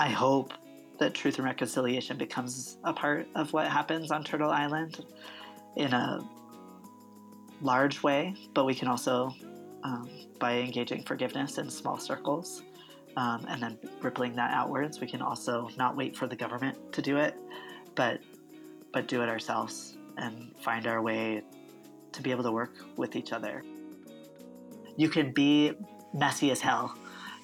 I hope that truth and reconciliation becomes a part of what happens on Turtle Island in a large way, but we can also, um, by engaging forgiveness in small circles um, and then rippling that outwards, we can also not wait for the government to do it, but but do it ourselves and find our way to be able to work with each other. You can be messy as hell.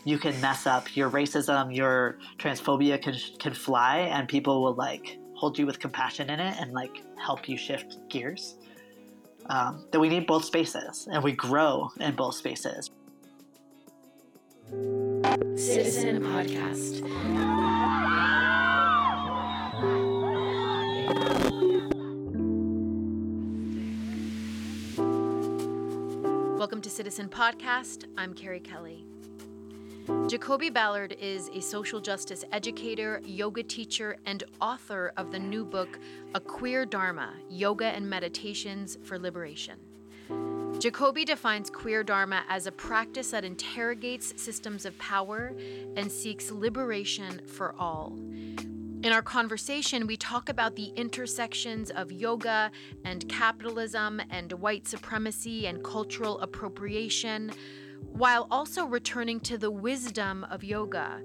You can mess up your racism, your transphobia can can fly, and people will like hold you with compassion in it and like help you shift gears. Um, that we need both spaces, and we grow in both spaces. Citizen Podcast. Welcome to Citizen Podcast. I'm Kerri Kelly. Jacoby Ballard is a social justice educator, yoga teacher, and author of the new book, A Queer Dharma Yoga and Meditations for Liberation. Jacoby defines queer Dharma as a practice that interrogates systems of power and seeks liberation for all. In our conversation, we talk about the intersections of yoga and capitalism and white supremacy and cultural appropriation, while also returning to the wisdom of yoga.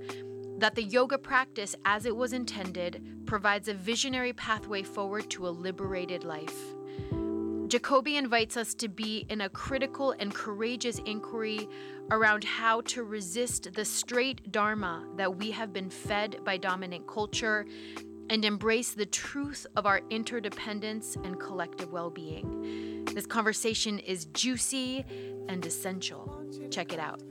That the yoga practice, as it was intended, provides a visionary pathway forward to a liberated life. Jacoby invites us to be in a critical and courageous inquiry around how to resist the straight dharma that we have been fed by dominant culture and embrace the truth of our interdependence and collective well being. This conversation is juicy and essential. Check it out.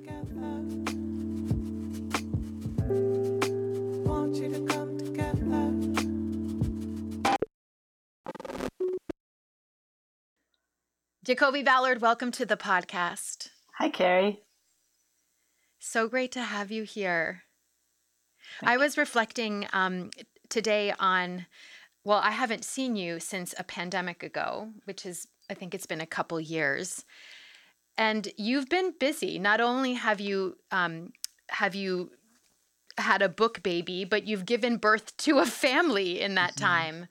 Jacoby Ballard, welcome to the podcast. Hi, Kerri. So great to have you here. I was reflecting um, today on, well, I haven't seen you since a pandemic ago, which is, I think it's been a couple years. And you've been busy. Not only have you um, have you had a book baby, but you've given birth to a family in that mm-hmm. time.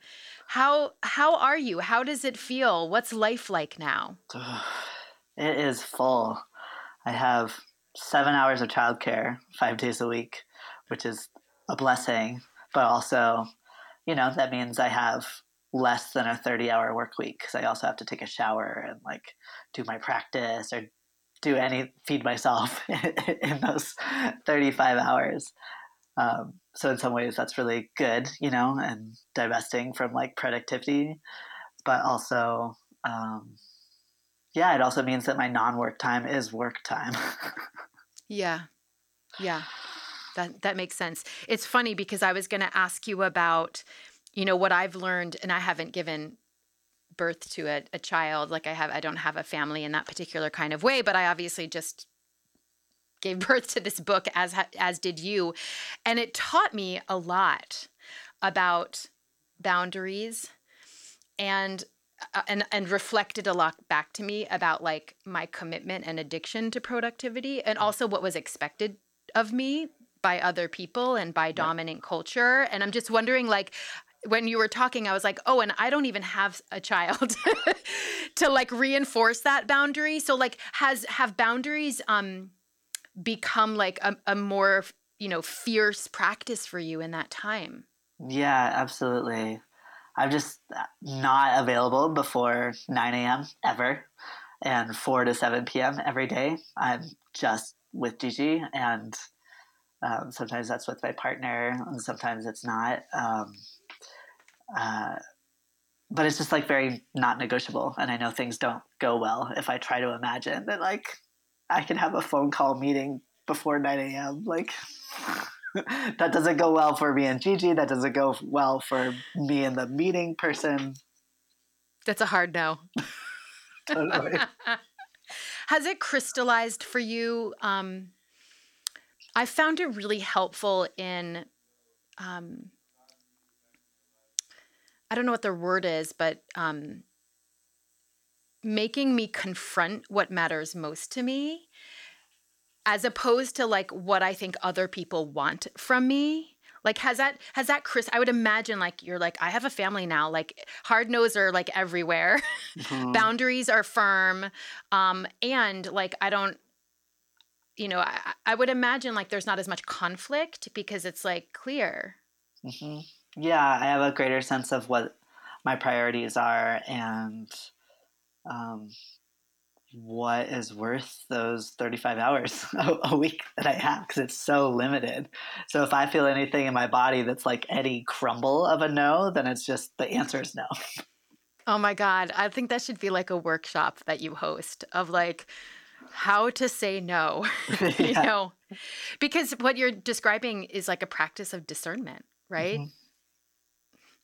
How how are you? How does it feel? What's life like now? It is full. I have seven hours of childcare five days a week, which is a blessing, but also, you know, that means I have less than a 30 hour work week because I also have to take a shower and like do my practice or do any feed myself in those 35 hours. Um, so in some ways that's really good, you know, and divesting from like productivity, but also, um, yeah, it also means that my non-work time is work time. yeah, yeah, that that makes sense. It's funny because I was going to ask you about, you know, what I've learned, and I haven't given birth to a, a child like i have i don't have a family in that particular kind of way but i obviously just gave birth to this book as as did you. And it taught me a lot about boundaries and uh, and and reflected a lot back to me about like my commitment and addiction to productivity and mm. also what was expected of me by other people and by dominant culture. And i'm just wondering like when you were talking i was like oh and i don't even have a child to like reinforce that boundary. So like has have boundaries um become like a, a more you know fierce practice for you in that time? Yeah absolutely. I'm just not available before 9 a.m ever and 4 to 7 p.m every day. I'm just with gigi and um, sometimes that's with my partner and sometimes it's not um, uh, but it's just like very not negotiable and i know things don't go well if i try to imagine that like I can have a phone call meeting before 9 a.m. Like, that doesn't go well for me and Gigi. That doesn't go well for me and the meeting person. That's a hard no. totally. Has it crystallized for you? Um, I found it really helpful in, um, I don't know what the word is, but um, making me confront what matters most to me as opposed to like what I think other people want from me Like has that has that Chris I would imagine like you're like I have a family now like hard nose are like everywhere. Mm-hmm. Boundaries are firm um and like I don't you know I, I would imagine like there's not as much conflict because it's like clear. Mm-hmm. Yeah, I have a greater sense of what my priorities are and um what is worth those 35 hours a, week that I have because it's so limited. So if I feel anything in my body that's like any crumble of a no, then it's just the answer is no. Oh my God. I think that should be like a workshop that you host of like how to say no, yeah. you know, because what you're describing is like a practice of discernment, right? Mm-hmm.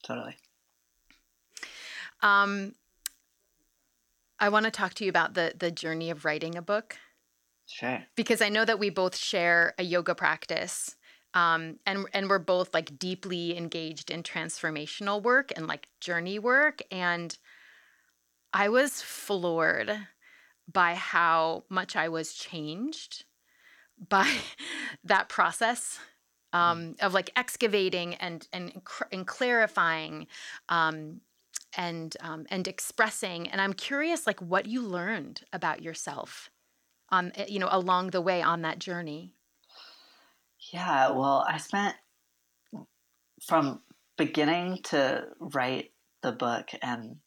Totally. Um, I want to talk to you about the the journey of writing a book. Sure. Because I know that we both share a yoga practice. Um, and and we're both like deeply engaged in transformational work and like journey work and I was floored by how much I was changed by that process um, of like excavating and and and clarifying um, and um, and expressing. And i'm curious like what you learned about yourself on eh, you know along the way on that journey. Yeah well i spent from beginning to write the book and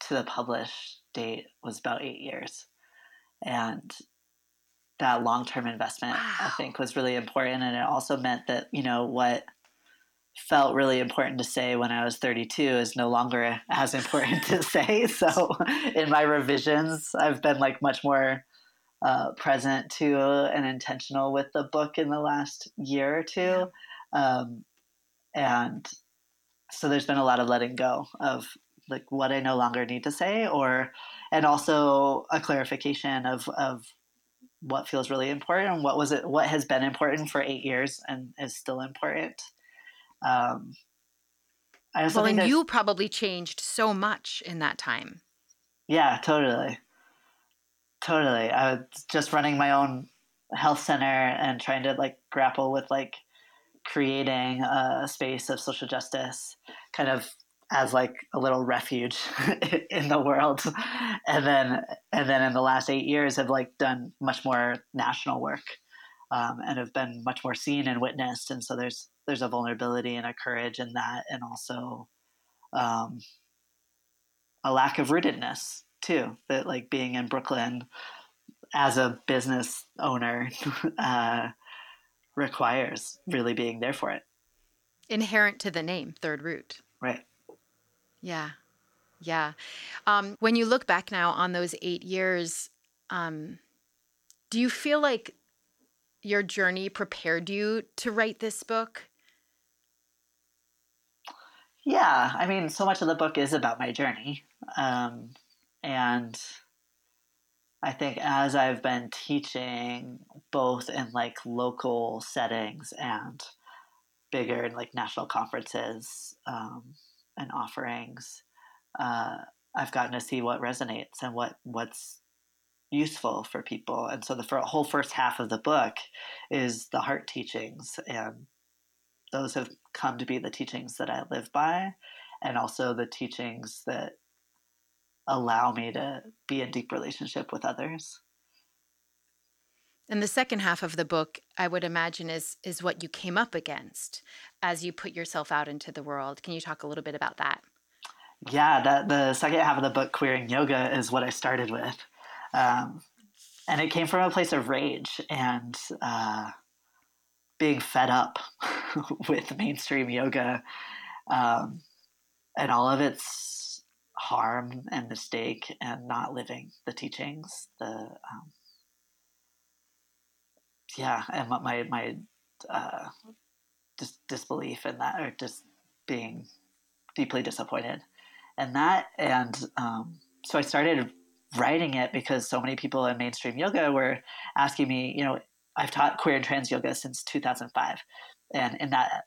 to the published date was about eight years. And that long-term investment wow. i think was really important and it also meant that you know what felt really important to say when I was 32 is no longer as important to say. So in my revisions, I've been like much more uh, present to and intentional with the book in the last year or two. Um, and so there's been a lot of letting go of like what I no longer need to say or and also a clarification of of what feels really important and what was it what has been important for 8 years and is still important um, I also well, and you probably changed so much in that time. Yeah, totally. Totally. I was just running my own health center and trying to like grapple with like creating a space of social justice kind of as like a little refuge in the world and then and then in the last eight years have like done much more national work um, and have been much more seen and witnessed and so there's there's a vulnerability and a courage in that, and also um, a lack of rootedness too. That like being in Brooklyn as a business owner uh, requires really being there for it. Inherent to the name, Third Root. Right. Yeah. Yeah. Um, when you look back now on those eight years, um, do you feel like your journey prepared you to write this book? Yeah, I mean, so much of the book is about my journey. Um, and I think as I've been teaching both in like local settings and bigger and like national conferences um, and offerings, uh, I've gotten to see what resonates and what what's useful for people. And so the whole first half of the book is the heart teachings and those have come to be the teachings that I live by, and also the teachings that allow me to be in deep relationship with others. And the second half of the book, I would imagine, is is what you came up against as you put yourself out into the world. Can you talk a little bit about that? Yeah, that the second half of the book, queering yoga, is what I started with, um, and it came from a place of rage and uh, being fed up with mainstream yoga um, and all of its harm and mistake and not living the teachings the um, yeah and my my uh, dis- disbelief in that or just being deeply disappointed and that and um, so i started writing it because so many people in mainstream yoga were asking me you know I've taught queer and trans yoga since 2005. And in that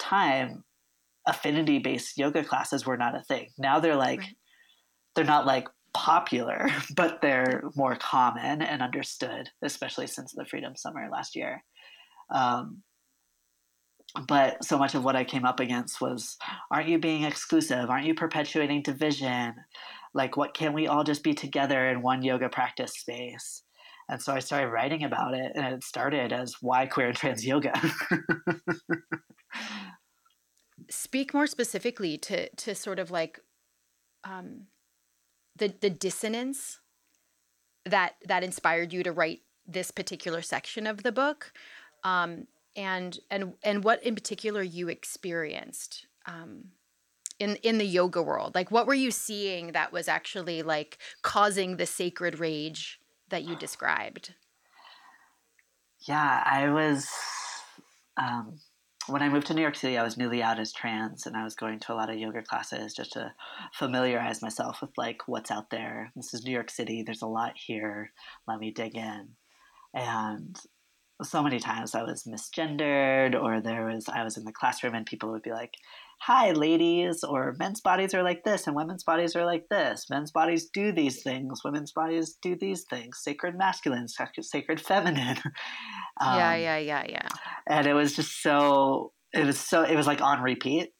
time, affinity based yoga classes were not a thing. Now they're like, right. they're not like popular, but they're more common and understood, especially since the Freedom Summer last year. Um, but so much of what I came up against was aren't you being exclusive? Aren't you perpetuating division? Like, what can't we all just be together in one yoga practice space? And so I started writing about it, and it started as why queer and trans yoga. Speak more specifically to to sort of like um, the the dissonance that that inspired you to write this particular section of the book, um, and and and what in particular you experienced um, in in the yoga world. Like, what were you seeing that was actually like causing the sacred rage that you described? Yeah, I was. Um, when I moved to New York City, I was newly out as trans, and I was going to a lot of yoga classes just to familiarize myself with like what's out there. This is New York City. There's a lot here. Let me dig in. And so many times I was misgendered, or there was I was in the classroom and people would be like, hi, ladies, or men's bodies are like this and women's bodies are like this. Men's bodies do these things, women's bodies do these things. Sacred masculine, sacred feminine. um, yeah, yeah, yeah, yeah. And it was just so, it was so, it was like on repeat.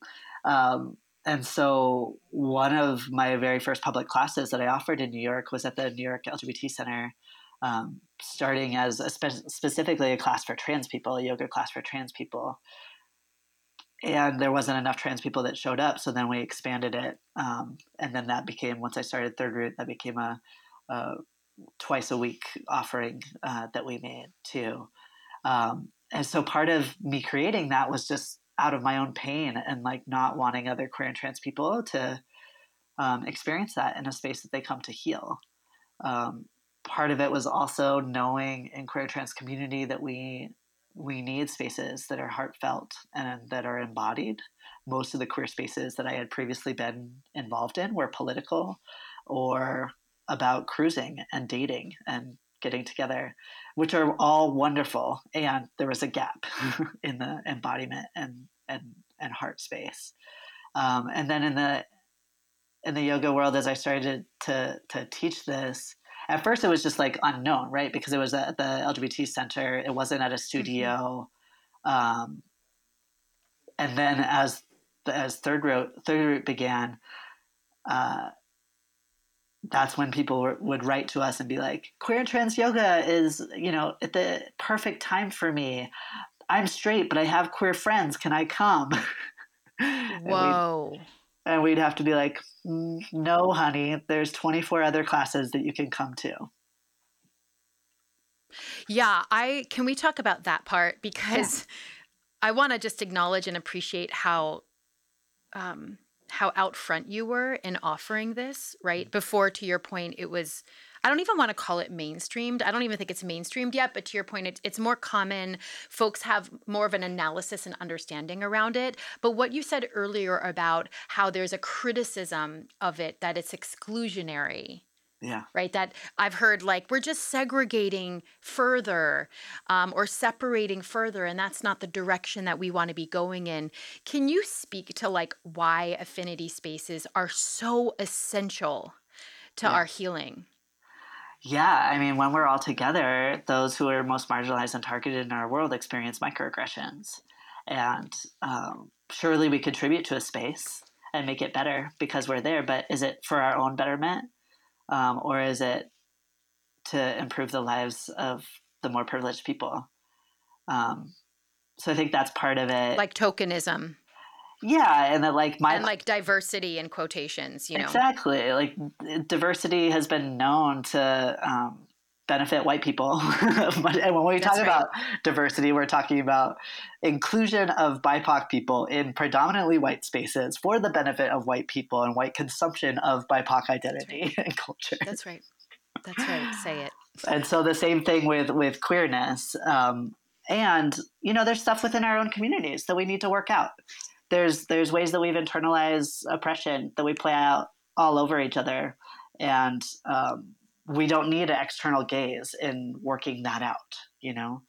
Um, and so one of my very first public classes that I offered in New York was at the New York LGBT Center. Um, starting as a spe- specifically a class for trans people, a yoga class for trans people, and there wasn't enough trans people that showed up so then we expanded it um, and then that became once i started third root that became a, a twice a week offering uh, that we made too. Um, and so part of me creating that was just out of my own pain and like not wanting other queer and trans people to um, experience that in a space that they come to heal. Um, part of it was also knowing in queer trans community that we we need spaces that are heartfelt and that are embodied. Most of the queer spaces that I had previously been involved in were political or about cruising and dating and getting together, which are all wonderful. And there was a gap in the embodiment and and and heart space. Um, and then in the in the yoga world, as I started to to teach this, at first it was just like unknown, right? Because it was at the LGBT center, it wasn't at a studio. Mm-hmm. Um, and then as as third root third root began, uh, that's when people were, would write to us and be like, "Queer and trans yoga is you know at the perfect time for me. I'm straight, but I have queer friends. Can I come?" Whoa and we'd have to be like, mm, no, honey, there's 24 other classes that you can come to. Yeah, I can we talk about that part because yeah. I want to just acknowledge and appreciate how um how out front you were in offering this, right? Mm. Before to your point it was I don't even want to call it mainstreamed. I don't even think it's mainstreamed yet, but to your point, it, it's more common. Folks have more of an analysis and understanding around it. But what you said earlier about how there's a criticism of it, that it's exclusionary. Yeah. Right. That I've heard like we're just segregating further um, or separating further, and that's not the direction that we want to be going in. Can you speak to like why affinity spaces are so essential to yeah. our healing? Yeah, I mean, when we're all together, those who are most marginalized and targeted in our world experience microaggressions. And um, surely we contribute to a space and make it better because we're there, but is it for our own betterment? Um, or is it to improve the lives of the more privileged people? Um, so I think that's part of it. Like tokenism yeah and that like my and like diversity in quotations you know exactly like diversity has been known to um, benefit white people and when we That's talk right. about diversity we're talking about inclusion of bipoc people in predominantly white spaces for the benefit of white people and white consumption of bipoc identity right. and culture That's right. That's right. Say it. And so the same thing with with queerness. Um, and you know, there's stuff within our own communities that we need to work out there's there's ways that we've internalized oppression that we play out all over each other, and um, we don't need an external gaze in working that out. You know,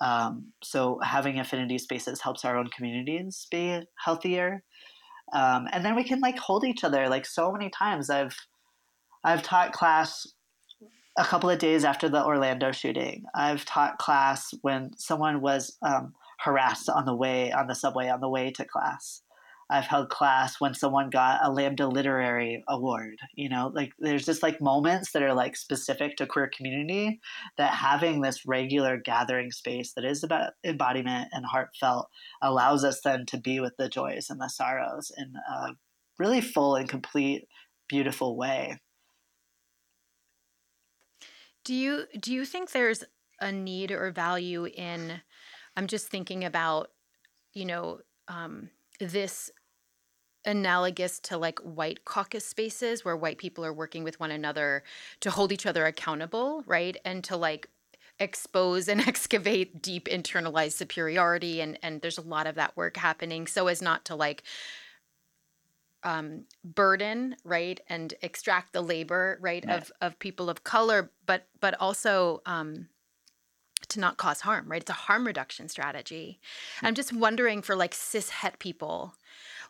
um, so having affinity spaces helps our own communities be healthier, um, and then we can like hold each other. Like so many times, I've I've taught class a couple of days after the Orlando shooting. I've taught class when someone was um, harassed on the way on the subway on the way to class. I've held class when someone got a Lambda Literary Award. You know, like there's just like moments that are like specific to queer community that having this regular gathering space that is about embodiment and heartfelt allows us then to be with the joys and the sorrows in a really full and complete, beautiful way. Do you do you think there's a need or value in? I'm just thinking about, you know, um, this analogous to like white caucus spaces where white people are working with one another to hold each other accountable, right? And to like expose and excavate deep internalized superiority and and there's a lot of that work happening so as not to like um, burden right and extract the labor right, right, of of people of color but but also um, to not cause harm right it's a harm reduction strategy mm-hmm. i'm just wondering for like cis het people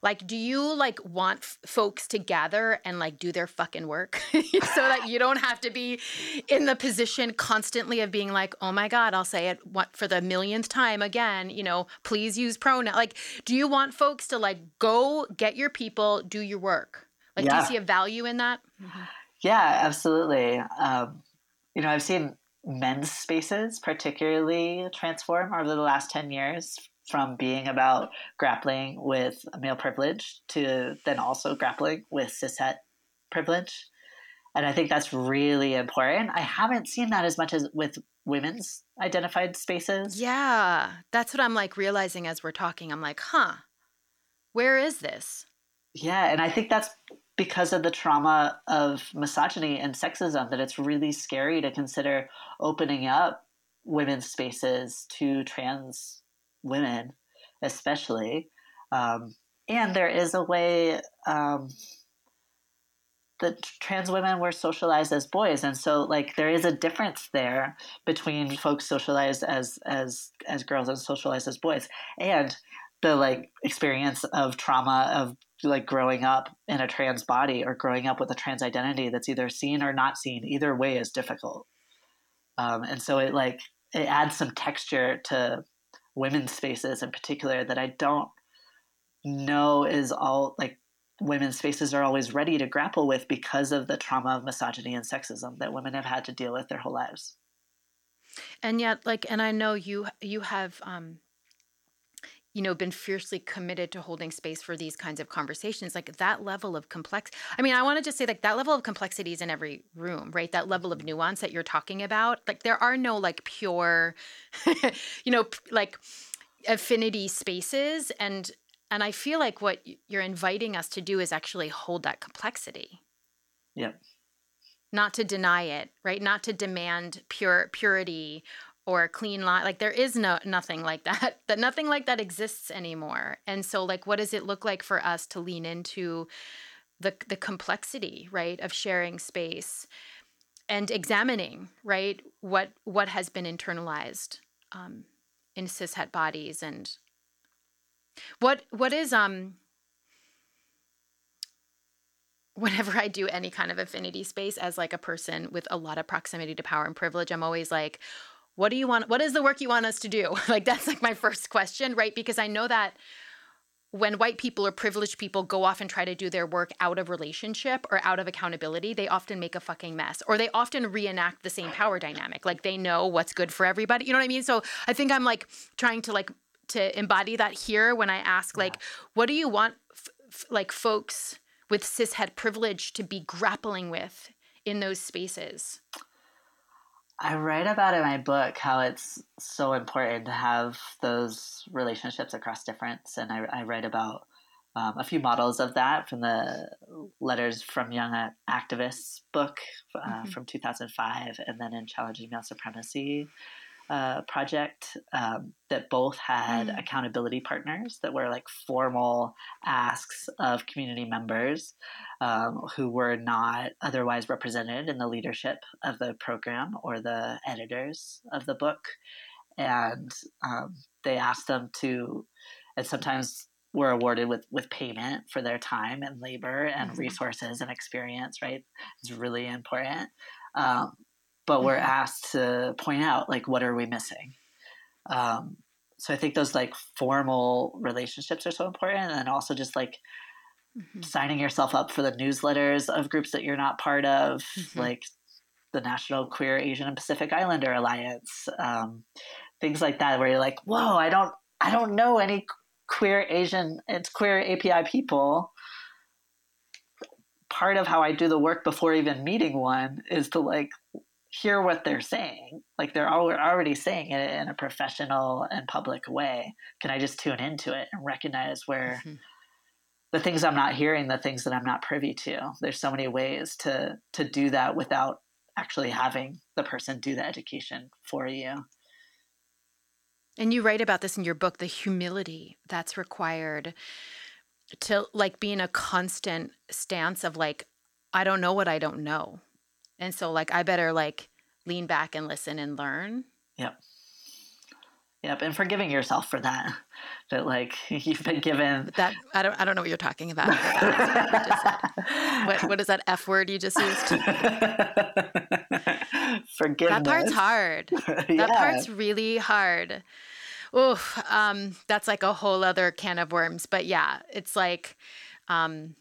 like, do you like want f- folks to gather and like do their fucking work so that you don't have to be in the position constantly of being like, oh my God, I'll say it what, for the millionth time again, you know, please use pronoun. Like, do you want folks to like go get your people, do your work? Like, yeah. do you see a value in that? Mm-hmm. Yeah, absolutely. Um, you know, I've seen men's spaces particularly transform over the last 10 years from being about grappling with male privilege to then also grappling with cishet privilege. And I think that's really important. I haven't seen that as much as with women's identified spaces. Yeah. That's what I'm like realizing as we're talking. I'm like, huh, where is this? Yeah. And I think that's because of the trauma of misogyny and sexism that it's really scary to consider opening up women's spaces to trans women, especially. Um, and there is a way um, that trans women were socialized as boys, and so like there is a difference there between folks socialized as as as girls and socialized as boys, and the like experience of trauma of like growing up in a trans body or growing up with a trans identity that's either seen or not seen. Either way is difficult, um, and so it like it adds some texture to women's spaces in particular that I don't know is all like women's spaces are always ready to grapple with because of the trauma of misogyny and sexism that women have had to deal with their whole lives. And yet, like, and I know you you have um, you know been fiercely committed to holding space for these kinds of conversations like that level of complex i mean i want to just say like that level of complexity is in every room right? That level of mm-hmm. nuance that you're talking about like there are no like pure you know like affinity spaces and and i feel like what you're inviting us to do is actually hold that complexity. Yeah not to deny it right? Not to demand pure purity or clean line like there is no nothing like that that nothing like that exists anymore. And so like what does it look like for us to lean into the the complexity right of sharing space and examining right what what has been internalized um, in cishet bodies and what what is um whenever I do any kind of affinity space as like a person with a lot of proximity to power and privilege, I'm always like, what do you want what is the work you want us to do like that's like my first question right because i know that when white people or privileged people go off and try to do their work out of relationship or out of accountability, they often make a fucking mess or they often reenact the same power dynamic. Like they know what's good for everybody. You know what I mean? So I think I'm like trying to like to embody that here when I ask like, what do you want f- f- like folks with cishet privilege to be grappling with in those spaces? I write about in my book how it's so important to have those relationships across difference, and I, I write about um, a few models of that from the Letters from Young Activists book uh, mm-hmm. from 2005, and then in Challenging Male Supremacy uh, project um, that both had mm. accountability partners that were like formal asks of community members um, who were not otherwise represented in the leadership of the program or the editors of the book. And um, they asked them to, and sometimes were awarded with, with payment for their time and labor and mm-hmm. resources and experience, right? It's really important. Um, but we're mm-hmm. asked to point out like what are we missing um, so I think those like formal relationships are so important, and also just like mm-hmm. signing yourself up for the newsletters of groups that you're not part of, mm-hmm. like the National Queer Asian and Pacific Islander Alliance, um, things like that, where you're like, whoa, I don't, I don't know any queer Asian and queer API people. Part of how I do the work before even meeting one is to like hear what they're saying. Like they're already saying it in a professional and public way. Can I just tune into it and recognize where mm-hmm. the things I'm not hearing, the things that I'm not privy to? There's so many ways to to do that without actually having the person do the education for you. And you write about this in your book, the humility that's required to like be in a constant stance of like, I don't know what I don't know. And so like I better like lean back and listen and learn. Yep. Yep, and forgiving yourself for that. That like you've been given that I don't I don't know what you're talking about. what what is that F word you just used? Forgiveness. That part's hard. yeah. That part's really hard. Oof, um, that's like a whole other can of worms. But yeah, it's like, um,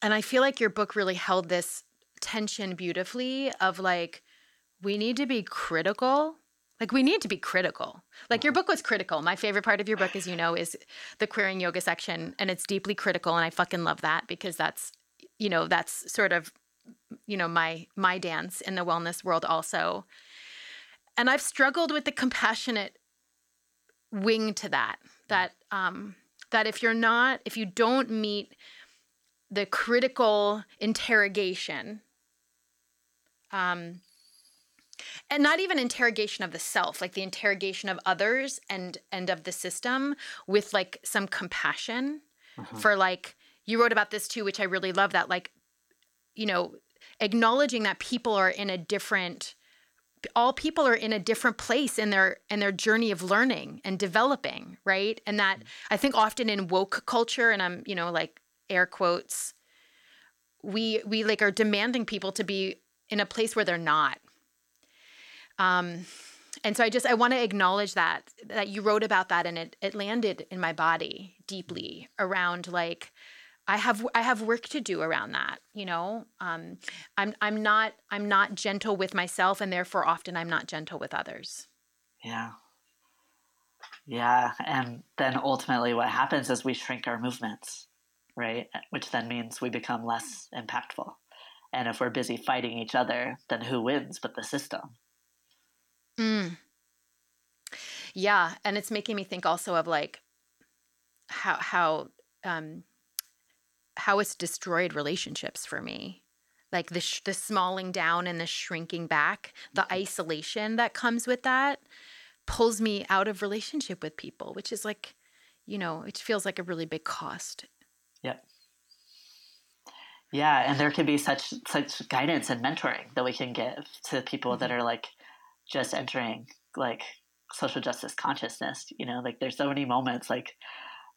and I feel like your book really held this tension beautifully of like, we need to be critical. Like we need to be critical. Like your book was critical. My favorite part of your book, as you know, is the queering yoga section, and it's deeply critical, and I fucking love that because that's, you know, that's sort of, you know, my my dance in the wellness world also. And I've struggled with the compassionate wing to that. That um, that if you're not, if you don't meet the critical interrogation um, and not even interrogation of the self like the interrogation of others and and of the system with like some compassion uh-huh. for like you wrote about this too which i really love that like you know acknowledging that people are in a different all people are in a different place in their in their journey of learning and developing right and that mm-hmm. i think often in woke culture and i'm you know like air quotes we we like are demanding people to be in a place where they're not. Um, and so I just I want to acknowledge that that you wrote about that and it it landed in my body deeply around like I have I have work to do around that, you know. Um, I'm I'm not I'm not gentle with myself, and therefore often I'm not gentle with others. Yeah, yeah, and then ultimately what happens is we shrink our movements, right? Which then means we become less impactful. And if we're busy fighting each other, then who wins but the system? Mm. Yeah, and it's making me think also of like how how um how it's destroyed relationships for me. Like the sh- the smalling down and the shrinking back, the mm-hmm. isolation that comes with that pulls me out of relationship with people, which is like, you know, it feels like a really big cost. Yeah, and there can be such such guidance and mentoring that we can give to people mm-hmm. that are like just entering like social justice consciousness. You know, like there's so many moments like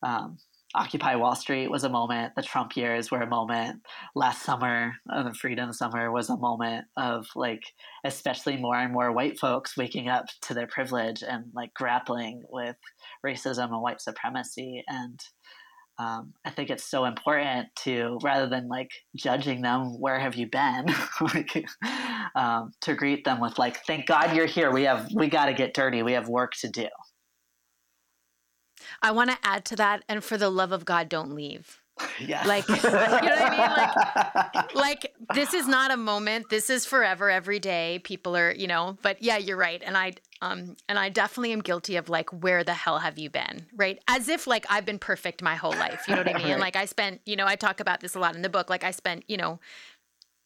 um, Occupy Wall Street was a moment. The Trump years were a moment. Last summer, uh, the Freedom Summer was a moment of like, especially more and more white folks waking up to their privilege and like grappling with racism and white supremacy. And um, I think it's so important to rather than like judging them, where have you been, like, um, to greet them with like, thank God you're here. We have we got to get dirty. We have work to do. I want to add to that, and for the love of God, don't leave. Yeah. Like, you know what I mean? Like, like this is not a moment. This is forever, every day. People are, you know, but yeah, you're right. And I, um, and I definitely am guilty of like, where the hell have you been? Right. As if like I've been perfect my whole life. You know what I mean? right. Like I spent, you know, I talk about this a lot in the book. Like I spent, you know,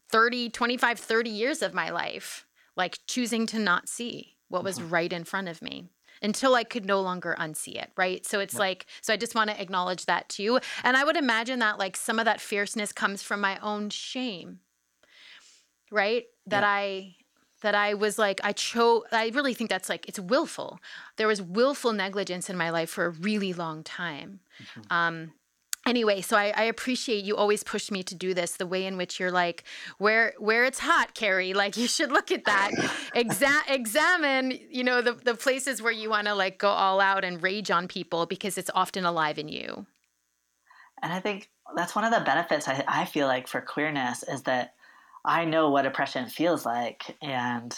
30, 25, 30 years of my life, like choosing to not see what was mm-hmm. right in front of me until I could no longer unsee it, right? So it's like, so I just want to acknowledge that too. And I would imagine that like some of that fierceness comes from my own shame, right? That yeah. I that I was like, I chose, I really think that's like, it's willful. There was willful negligence in my life for a really long time. Mm-hmm. Um, anyway so I, I, appreciate you always push me to do this the way in which you're like where where it's hot Kerri like you should look at that Exa- examine you know the, the places where you want to like go all out and rage on people because it's often alive in you and i think that's one of the benefits I, I feel like for queerness is that i know what oppression feels like and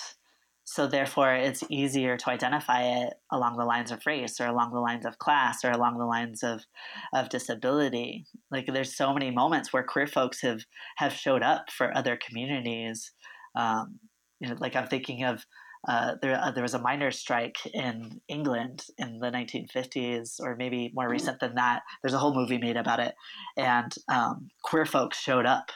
so therefore, it's easier to identify it along the lines of race or along the lines of class or along the lines of, of disability. Like there's so many moments where queer folks have, have showed up for other communities. Um, you know, like I'm thinking of uh, there, uh, there was a miners' strike in England in the 1950s, or maybe more mm. recent than that. There's a whole movie made about it, and um, queer folks showed up.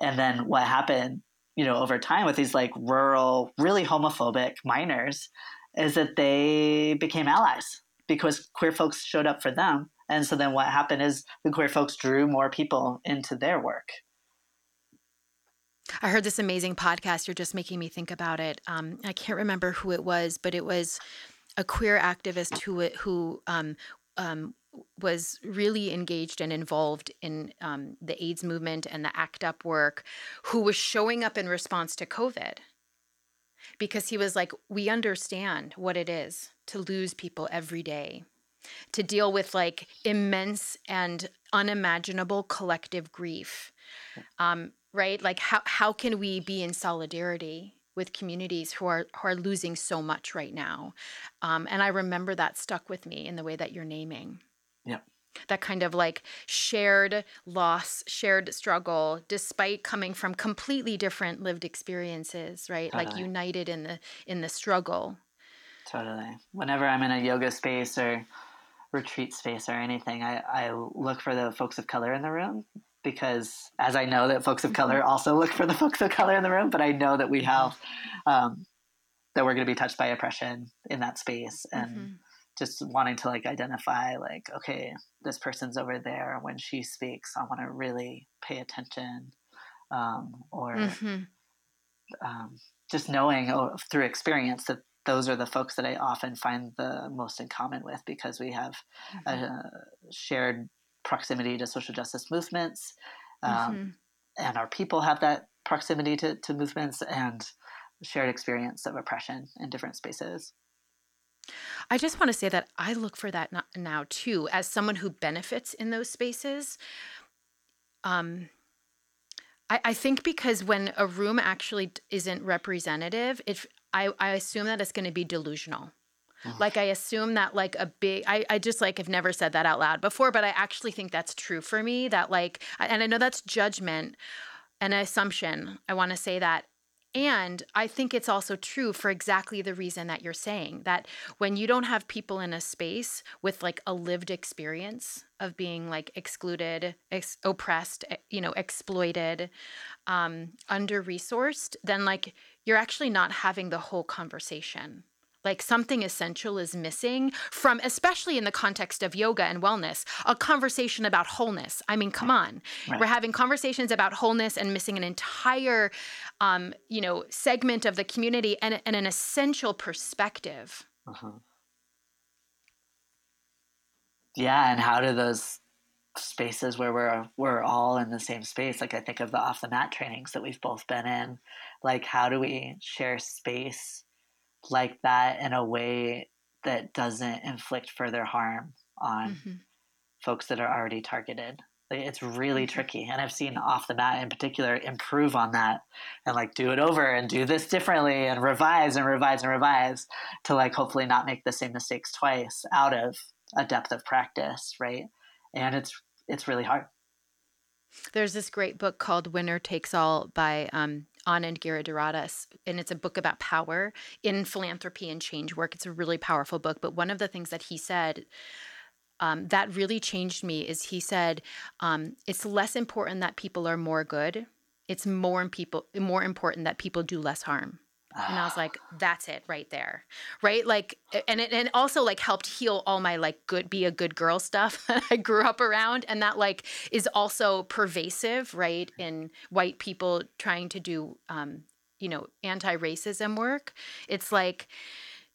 And then what happened you know, over time with these like rural, really homophobic miners is that they became allies because queer folks showed up for them. And so then what happened is the queer folks drew more people into their work. I heard this amazing podcast. You're just making me think about it. Um, I can't remember who it was, but it was a queer activist who who um, um, was really engaged and involved in um, the AIDS movement and the ACT UP work, who was showing up in response to COVID. Because he was like, we understand what it is to lose people every day, to deal with like immense and unimaginable collective grief. Um, right? Like, how, how can we be in solidarity with communities who are who are losing so much right now. Um, and I remember that stuck with me in the way that you're naming. Yep. That kind of like shared loss, shared struggle, despite coming from completely different lived experiences, right? Totally. Like united in the in the struggle. Totally. Whenever I'm in a yoga space or retreat space or anything, I, I look for the folks of color in the room because as I know that folks of color mm-hmm. also look for the folks of color in the room, but I know that we have um, that we're going to be touched by oppression in that space and mm-hmm just wanting to like identify like okay this person's over there when she speaks i want to really pay attention um, or mm-hmm. um, just knowing oh, through experience that those are the folks that i often find the most in common with because we have mm-hmm. a shared proximity to social justice movements um, mm-hmm. and our people have that proximity to, to movements and shared experience of oppression in different spaces I just want to say that I look for that now too, as someone who benefits in those spaces. Um, I, I think because when a room actually isn't representative, if I, I assume that it's going to be delusional. Like I assume that like a big I, I just like have never said that out loud before, but I actually think that's true for me. That like and I know that's judgment and assumption. I want to say that and I think it's also true for exactly the reason that you're saying that when you don't have people in a space with like a lived experience of being like excluded, ex- oppressed, you know, exploited, um, under resourced, then like you're actually not having the whole conversation like something essential is missing from especially in the context of yoga and wellness a conversation about wholeness i mean come on right. we're having conversations about wholeness and missing an entire um, you know segment of the community and, and an essential perspective uh-huh. yeah and how do those spaces where we're we're all in the same space like i think of the off the mat trainings that we've both been in like how do we share space like that in a way that doesn't inflict further harm on mm-hmm. folks that are already targeted. Like, it's really mm-hmm. tricky. And I've seen off the mat in particular improve on that and like do it over and do this differently and revise and revise and revise to like hopefully not make the same mistakes twice out of a depth of practice, right? And it's it's really hard. There's this great book called Winner Takes All by um, Anand Giridharadas, and it's a book about power in philanthropy and change work. It's a really powerful book. But one of the things that he said um, that really changed me is he said um, it's less important that people are more good. It's more people more important that people do less harm and I was like, that's it right there. Right. Like, and it and also like helped heal all my like good, be a good girl stuff that I grew up around. And that like is also pervasive, right, in white people trying to do, um, you know, anti racism work. It's like,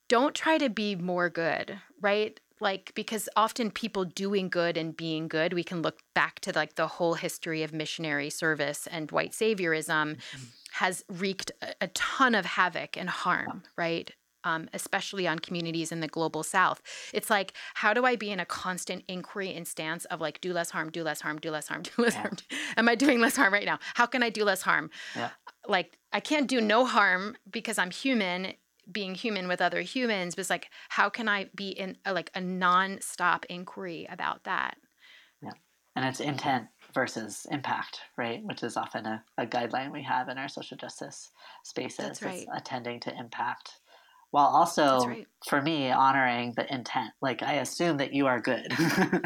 don't try to be more good, right? like because often people doing good and being good we can look back to like the whole history of missionary service and white saviorism mm-hmm. Has wreaked a, ton of havoc and harm right? Um, especially on communities in the global south. It's like how do i be in a constant inquiry and stance of like do less harm do less harm do less harm do less yeah. harm? Am i doing less harm right now? How can i do less harm? Yeah. like i can't do no harm because i'm human being human with other humans but it's like how can i be in a, like a non-stop inquiry about that? Yeah. And it's intent versus impact right? Which is often a, a guideline we have in our social justice spaces. That's right. attending to impact while also right. for me honoring the intent. Like i assume that you are good.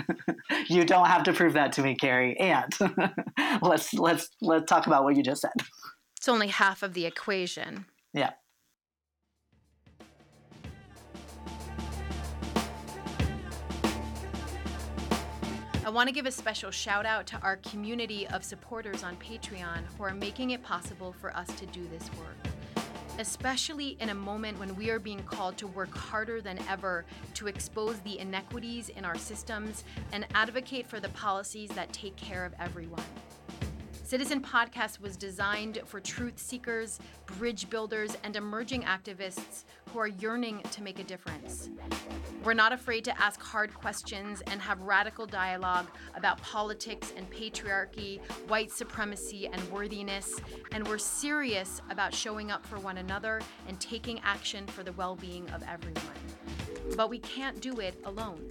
You don't have to prove that to me Kerri. And let's let's let's talk about what you just said. It's only half of the equation. Yeah I want to give a special shout out to our community of supporters on Patreon who are making it possible for us to do this work. Especially in a moment when we are being called to work harder than ever to expose the inequities in our systems and advocate for the policies that take care of everyone. Citizen Podcast was designed for truth seekers, bridge builders, and emerging activists who are yearning to make a difference. We're not afraid to ask hard questions and have radical dialogue about politics and patriarchy, white supremacy and worthiness, and we're serious about showing up for one another and taking action for the well being of everyone. But we can't do it alone.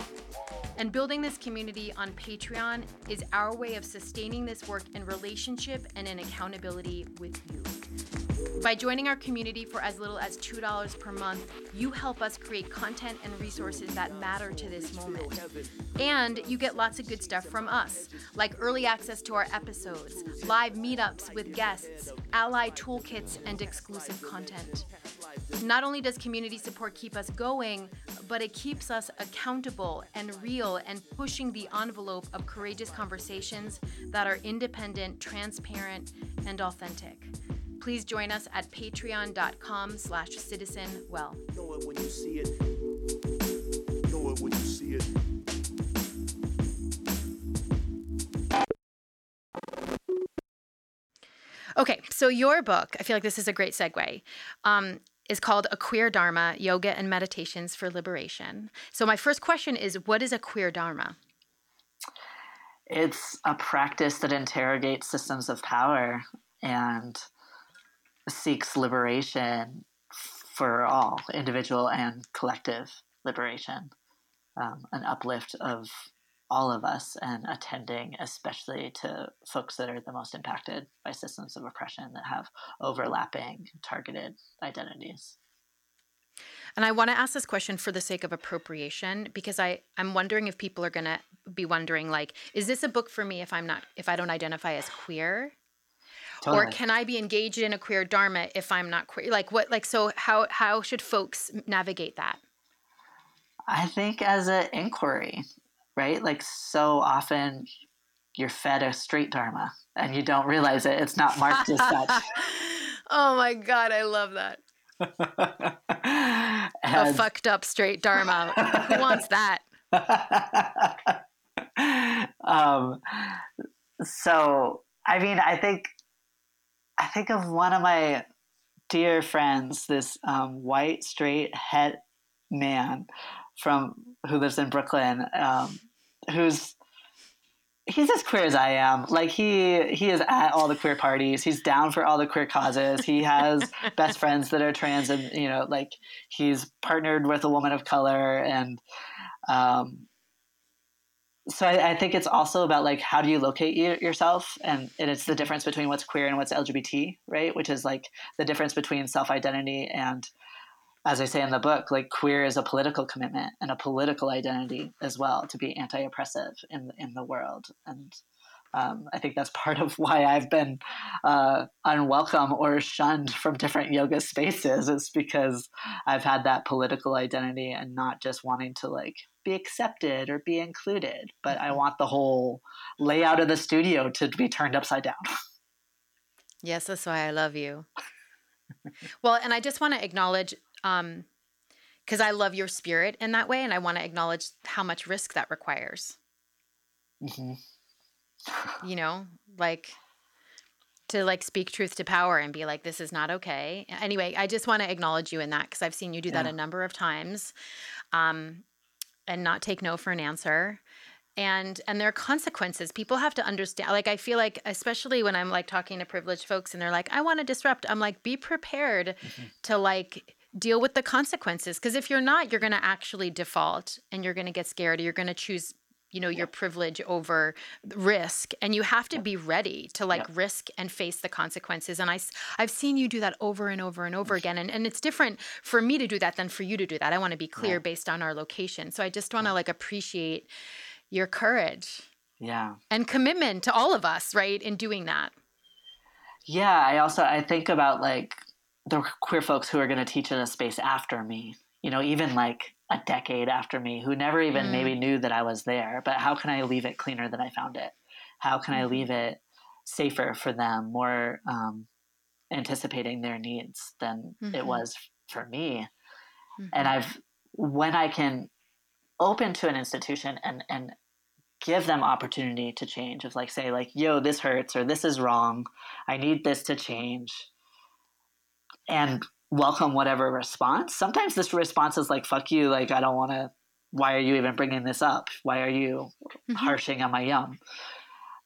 And building this community on Patreon is our way of sustaining this work in relationship and in accountability with you. By joining our community for as little as $2 per month, you help us create content and resources that matter to this moment. And you get lots of good stuff from us, like early access to our episodes, live meetups with guests, ally toolkits, and exclusive content. Not only does community support keep us going, but it keeps us accountable and real and pushing the envelope of courageous conversations that are independent, transparent, and authentic. Please join us at patreon.com slash citizenwell. Know it when you see it. Know it when you see it. Okay, so your book, I feel like this is a great segue, um, is called A Queer Dharma Yoga and Meditations for Liberation. So, my first question is what is a queer Dharma? It's a practice that interrogates systems of power and seeks liberation for all, individual and collective liberation, um, an uplift of all of us and attending especially to folks that are the most impacted by systems of oppression that have overlapping targeted identities. And I want to ask this question for the sake of appropriation because I I'm wondering if people are going to be wondering like is this a book for me if I'm not if I don't identify as queer? Totally. Or can I be engaged in a queer dharma if I'm not queer? Like what like so how how should folks navigate that? I think as an inquiry, right? Like so often you're fed a straight dharma and you don't realize it. It's not marked as such. oh my god, I love that. and... A fucked up straight dharma. Who wants that? um, so I mean, I think I think of one of my dear friends, this um, white straight het man from who lives in Brooklyn, um, who's he's as queer as I am. Like he he is at all the queer parties. He's down for all the queer causes. He has best friends that are trans, and you know, like he's partnered with a woman of color, and um, so I, I, think it's also about like how do you locate you, yourself? And, and it's the difference between what's queer and what's lgbt right? Which is like the difference between self-identity and as i say in the book like queer is a political commitment and a political identity as well to be anti-oppressive in, in the world. And um, I think that's part of why I've been uh, unwelcome or shunned from different yoga spaces is because I've had that political identity and not just wanting to like be accepted or be included, but I mm-hmm. want the whole layout of the studio to be turned upside down. Yes, that's why I love you. well, and I just want to acknowledge um, because I love your spirit in that way, and I want to acknowledge how much risk that requires. hmm You know, like to like speak truth to power and be like, this is not okay. Anyway, I just want to acknowledge you in that because I've seen you do that a number of times, um, and not take no for an answer. And and there are consequences. People have to understand. Like I feel like, especially when I'm like talking to privileged folks, and they're like, "I want to disrupt." I'm like, be prepared mm-hmm. to like deal with the consequences because if you're not you're going to actually default and you're going to get scared or you're going to choose you know your privilege over risk and you have to be ready to like Yeah. risk and face the consequences and I, i've seen you do that over and over and over again and, and it's different for me to do that than for you to do that i want to be clear based on our location so i just want to like appreciate your courage Yeah. and commitment to all of us right in doing that Yeah. I also I think about like the queer folks who are going to teach in a space after me. You know, even like a decade after me, who never even Mm. maybe knew that I was there. But how can I leave it cleaner than I found it? How can I Mhm. leave it safer for them, more um, anticipating their needs than Mhm. it was for me? Mhm. and i've when i can open to an institution and and give them opportunity to change of like say like yo this hurts or this is wrong i need this to change and welcome whatever response. Sometimes this response is like fuck you like i don't want to why are you even bringing this up? Why are you Mhm. harshing on my yum?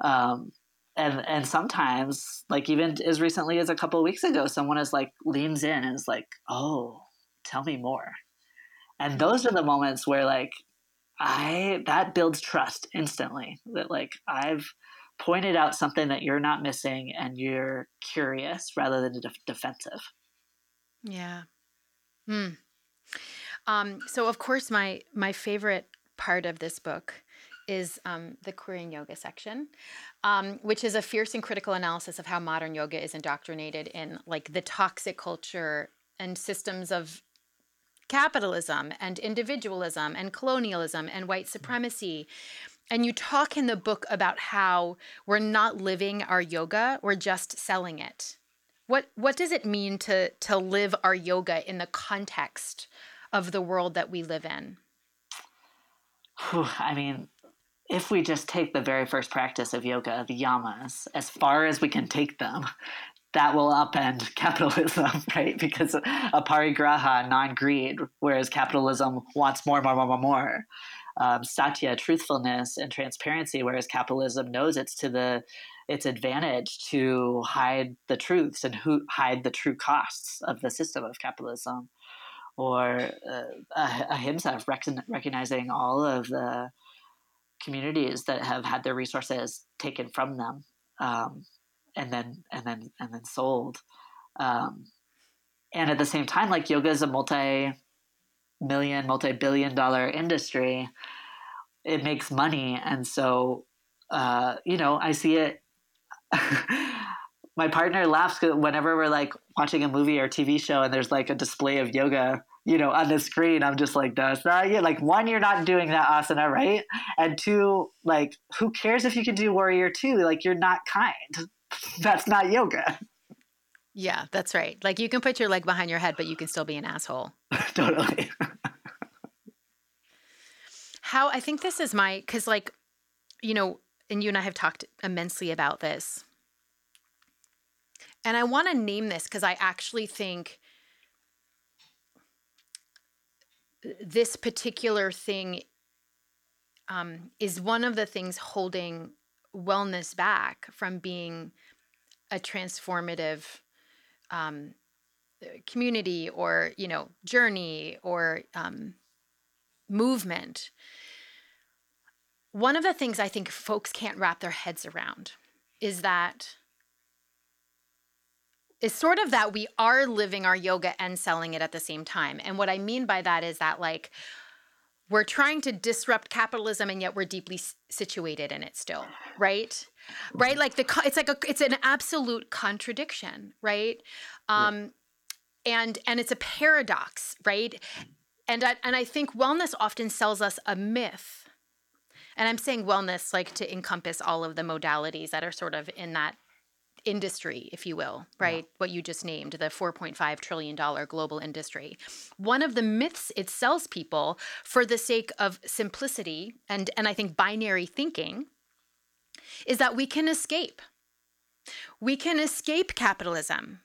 Um and and sometimes like even as recently as a couple of weeks ago someone is like leans in and is like oh tell me more. And those are the moments where like i that builds trust instantly that like i've pointed out something that you're not missing and you're curious rather than def- defensive Yeah. Hmm. Um, so of course my my favorite part of this book is um, the queering yoga section, um, which is a fierce and critical analysis of how modern yoga is indoctrinated in like the toxic culture and systems of capitalism and individualism and colonialism and white supremacy. And you talk in the book about how we're not living our yoga, we're just selling it. What what does it mean to to live our yoga in the context of the world that we live in? I mean if we just take the very first practice of yoga the yamas as far as we can take them that will upend capitalism, right? Because aparigraha, non-greed, whereas capitalism wants more, more, more, more, more. Um, satya, truthfulness and transparency, whereas capitalism knows it's to the its advantage to hide the truths and who hide the true costs of the system of capitalism. Or uh, ah- ahimsa, recon- recognizing all of the communities that have had their resources taken from them. Um, and then and then and then sold um, and at the same time like yoga is a multi-million multi-billion dollar industry it makes money and so uh, you know i see it my partner laughs whenever we're like watching a movie or tv show and there's like a display of yoga you know on the screen i'm just like that's not you. Like one you're not doing that asana right? And two like who cares if you can do warrior two? Like you're not kind. That's not yoga. Yeah, that's right. Like you can put your leg behind your head, but you can still be an asshole. totally. How I think this is my because like, you know, and you and I have talked immensely about this. And I want to name this because I actually think this particular thing um, is one of the things holding wellness back from being a transformative um, community or you know journey or um, movement one of the things i think folks can't wrap their heads around is that is sort of that we are living our yoga and selling it at the same time. And what i mean by that is that like we're trying to disrupt capitalism and yet we're deeply s- situated in it still right? Right? Like the it's like a it's an absolute contradiction right? Um and and it's a paradox right? And I, and I think wellness often sells us a myth and i'm saying wellness like to encompass all of the modalities that are sort of in that industry, if you will, right? Yeah. What you just named, the $4.5 trillion global industry. One of the myths it sells people for the sake of simplicity and, and I think binary thinking is that we can escape. We can escape capitalism.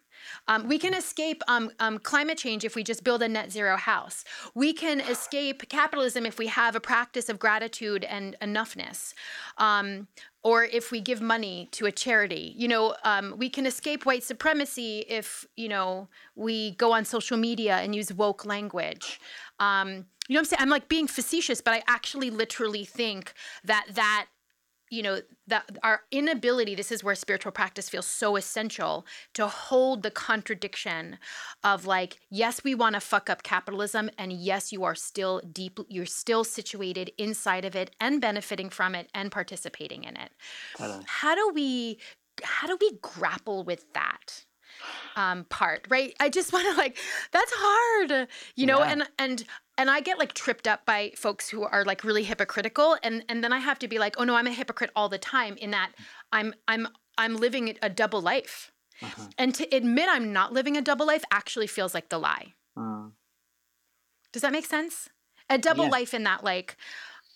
Um, we can escape um, um, climate change if we just build a net zero house. We can escape capitalism if we have a practice of gratitude and enoughness. Um, or if we give money to a charity. You know, um, we can escape white supremacy if, you know, we go on social media and use woke language. Um, you know what I'm saying? I'm like being facetious, but I actually literally think that that you know that our inability this is where spiritual practice feels so essential to hold the contradiction of like yes we want to fuck up capitalism and yes you are still deep you're still situated inside of it and benefiting from it and participating in it how do we how do we grapple with that um, part, right? I just want to like that's hard, you know, yeah. and and and I get like tripped up by folks who are like really hypocritical, and and then I have to be like, oh no, I'm a hypocrite all the time in that I'm I'm I'm living a double life, uh-huh. and to admit I'm not living a double life actually feels like the lie. Uh. Does that make sense? A double yeah. life in that like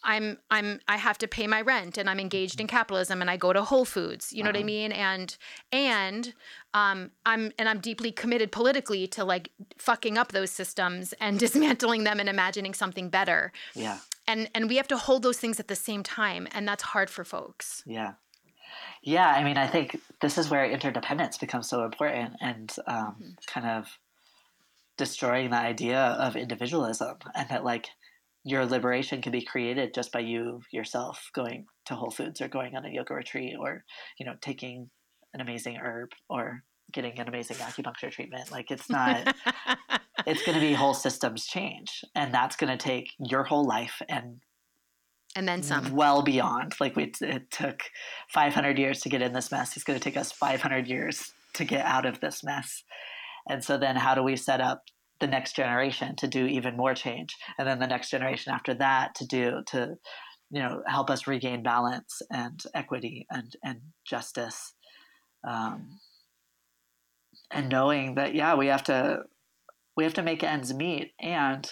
I'm I'm I have to pay my rent and I'm engaged in capitalism and I go to Whole Foods. You know uh-huh. what I uh-huh. mean? And and um I'm and I'm deeply committed politically to like fucking up those systems and dismantling them and imagining something better. Yeah. And and we have to hold those things at the same time and that's hard for folks. Yeah. Yeah, I mean, I think this is where interdependence becomes so important and um, mm-hmm. kind of destroying the idea of individualism and that like your liberation can be created just by you yourself going to Whole Foods or going on a yoga retreat or you know taking an amazing herb or getting an amazing acupuncture treatment. Like it's not it's going to be whole systems change and that's going to take your whole life and and then some. well beyond. Like we it took 500 years to get in this mess. It's going to take us 500 years to get out of this mess. And so then how do we set up the next generation to do even more change and then the next generation after that to do to you know help us regain balance and equity and and justice um, and knowing that yeah we have to we have to make ends meet. And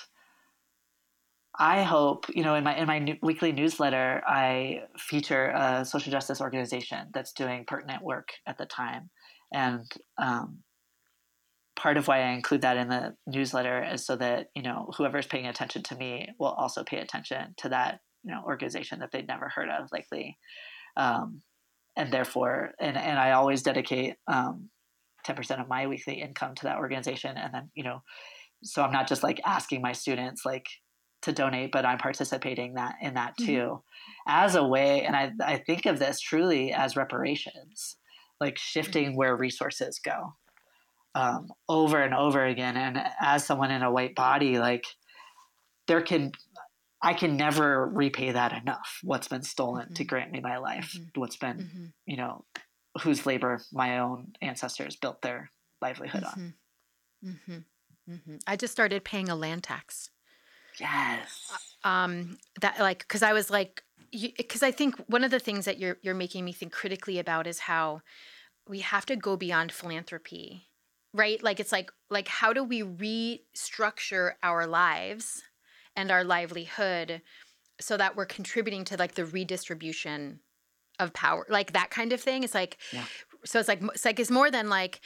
I hope, you know, in my in my new, weekly newsletter, I feature a social justice organization that's doing pertinent work at the time, and um, part of why I include that in the newsletter is so that you know whoever's paying attention to me will also pay attention to that you know organization that they'd never heard of likely, um, and therefore and and I always dedicate um, ten percent of my weekly income to that organization, and then you know, so I'm not just like asking my students like to donate, but I'm participating that in that mm-hmm. too, mm-hmm. as a way, and I I think of this truly as reparations, like shifting mm-hmm. where resources go um, over and over again. And as someone in a white body, like there can, I can never repay that enough. What's been stolen mm-hmm. to grant me my life, mm-hmm. what's been, mm-hmm. you know, whose labor my own ancestors built their livelihood on. Mm-hmm. Mm-hmm. Mm-hmm. I just started paying a land tax. Yes. Uh, um, that like, because I was like, because I think one of the things that you're you're making me think critically about is how we have to go beyond philanthropy right? Like it's like like how do we restructure our lives and our livelihood so that we're contributing to like the redistribution of power like that kind of thing? It's like yeah. so it's like it's like it's more than like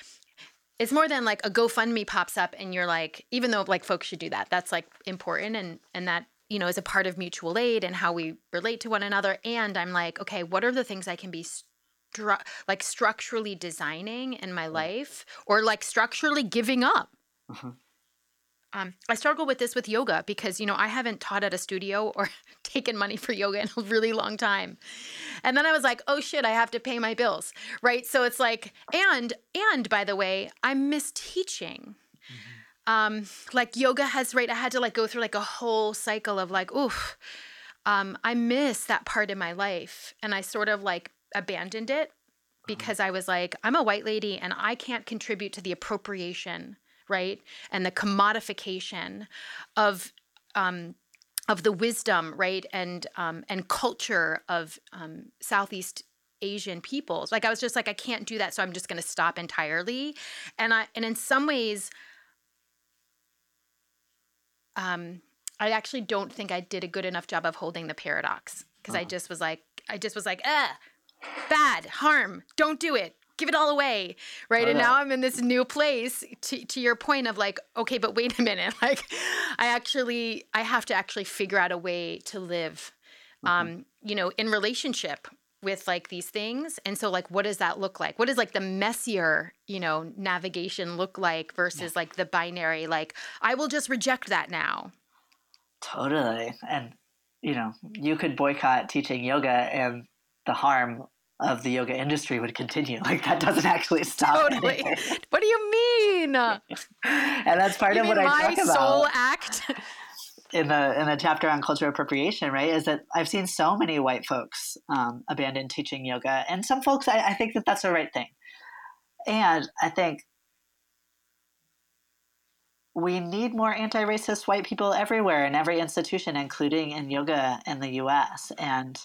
it's more than like a gofundme pops up and you're like even though like folks should do that that's like important and and that you know is a part of mutual aid and how we relate to one another. And i'm like okay what are the things i can be stru- like structurally designing in my life or like structurally giving up. Uh-huh. Um, I struggle with this with yoga because you know I haven't taught at a studio or taken money for yoga in a really long time, and then I was like, oh shit, I have to pay my bills, right? So it's like, and and by the way, I miss teaching. Mm-hmm. Um, like yoga has right, I had to like go through like a whole cycle of like, oof, um, I miss that part in my life, and I sort of like abandoned it because I was like, I'm a white lady and I can't contribute to the appropriation, right? And the commodification of um, of the wisdom, right, and um, and culture of um, Southeast Asian peoples. Like I was just like I can't do that, so I'm just going to stop entirely. And I and in some ways um I actually don't think I did a good enough job of holding the paradox because uh-huh. I just was like I just was like, "Uh, bad, harm, don't do it." Give it all away, right? And now I'm in this new place. To, to your point of like, okay, but wait a minute. Like, I actually, I have to actually figure out a way to live mm-hmm. um, you know, in relationship with like these things. And so like what does that look like? What does like the messier, you know, navigation look like versus yeah. like the binary like I will just reject that now. Totally. And you know, you could boycott teaching yoga and the harm of the yoga industry would continue. Like that doesn't actually stop. Totally. what do you mean? and that's part you of what I talk about. My soul act in the in the chapter on cultural appropriation, right, is that I've seen so many white folks um, abandon teaching yoga, and some folks I, I think that that's the right thing, and I think we need more anti-racist white people everywhere in every institution, including in yoga in the U.S. and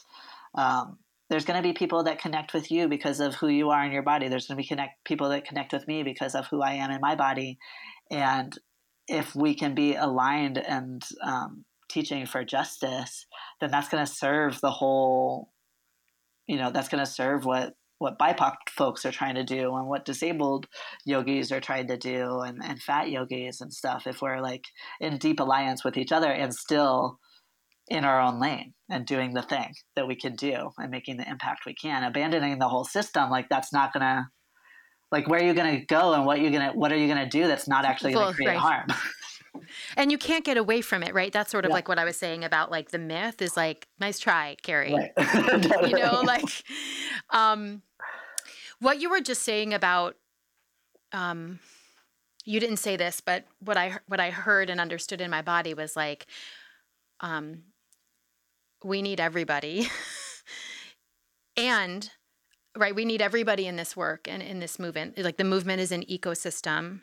um, there's going to be people that connect with you because of who you are in your body. There's going to be connect people that connect with me because of who I am in my body, and if we can be aligned and um, teaching for justice, then that's going to serve the whole. You know, that's going to serve what what BIPOC folks are trying to do and what disabled yogis are trying to do and, and fat yogis and stuff. If we're like in deep alliance with each other and still in our own lane and doing the thing that we can do and making the impact we can, abandoning the whole system, like that's not gonna like where are you to go and what you're going to what are you to do that's not actually to create right. harm and you can't get away from it right that's sort of yeah. like what i was saying about like the myth is like nice try Kerri right. you know like um what you were just saying about um you didn't say this but what i what i heard and understood in my body was like um we need everybody. And right we need everybody in this work and in this movement like the movement is an ecosystem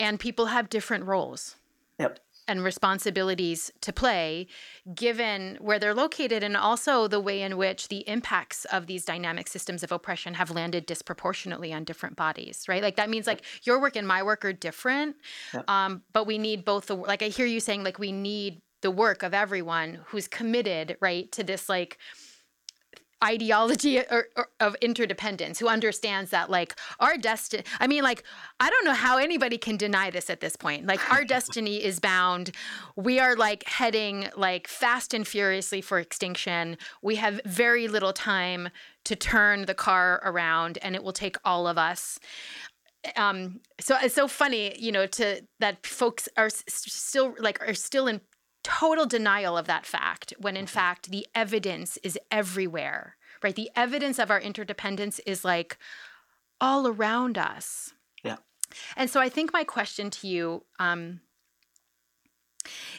and people have different roles yep. and responsibilities to play given where they're located and also the way in which the impacts of these dynamic systems of oppression have landed disproportionately on different bodies right? Like that means like your work and my work are different yep. um, but we need both the like i hear you saying like we need the work of everyone who's committed right to this like ideology or, or, of interdependence who understands that like our destiny i mean like i don't know how anybody can deny this at this point. Like our destiny is bound. We are like heading like fast and furiously for extinction. We have very little time to turn the car around and it will take all of us. Um so it's so funny you know to that folks are still like are still in total denial of that fact when in fact the evidence is everywhere, right? The evidence of our interdependence is like all around us. Yeah. And so I think my question to you um,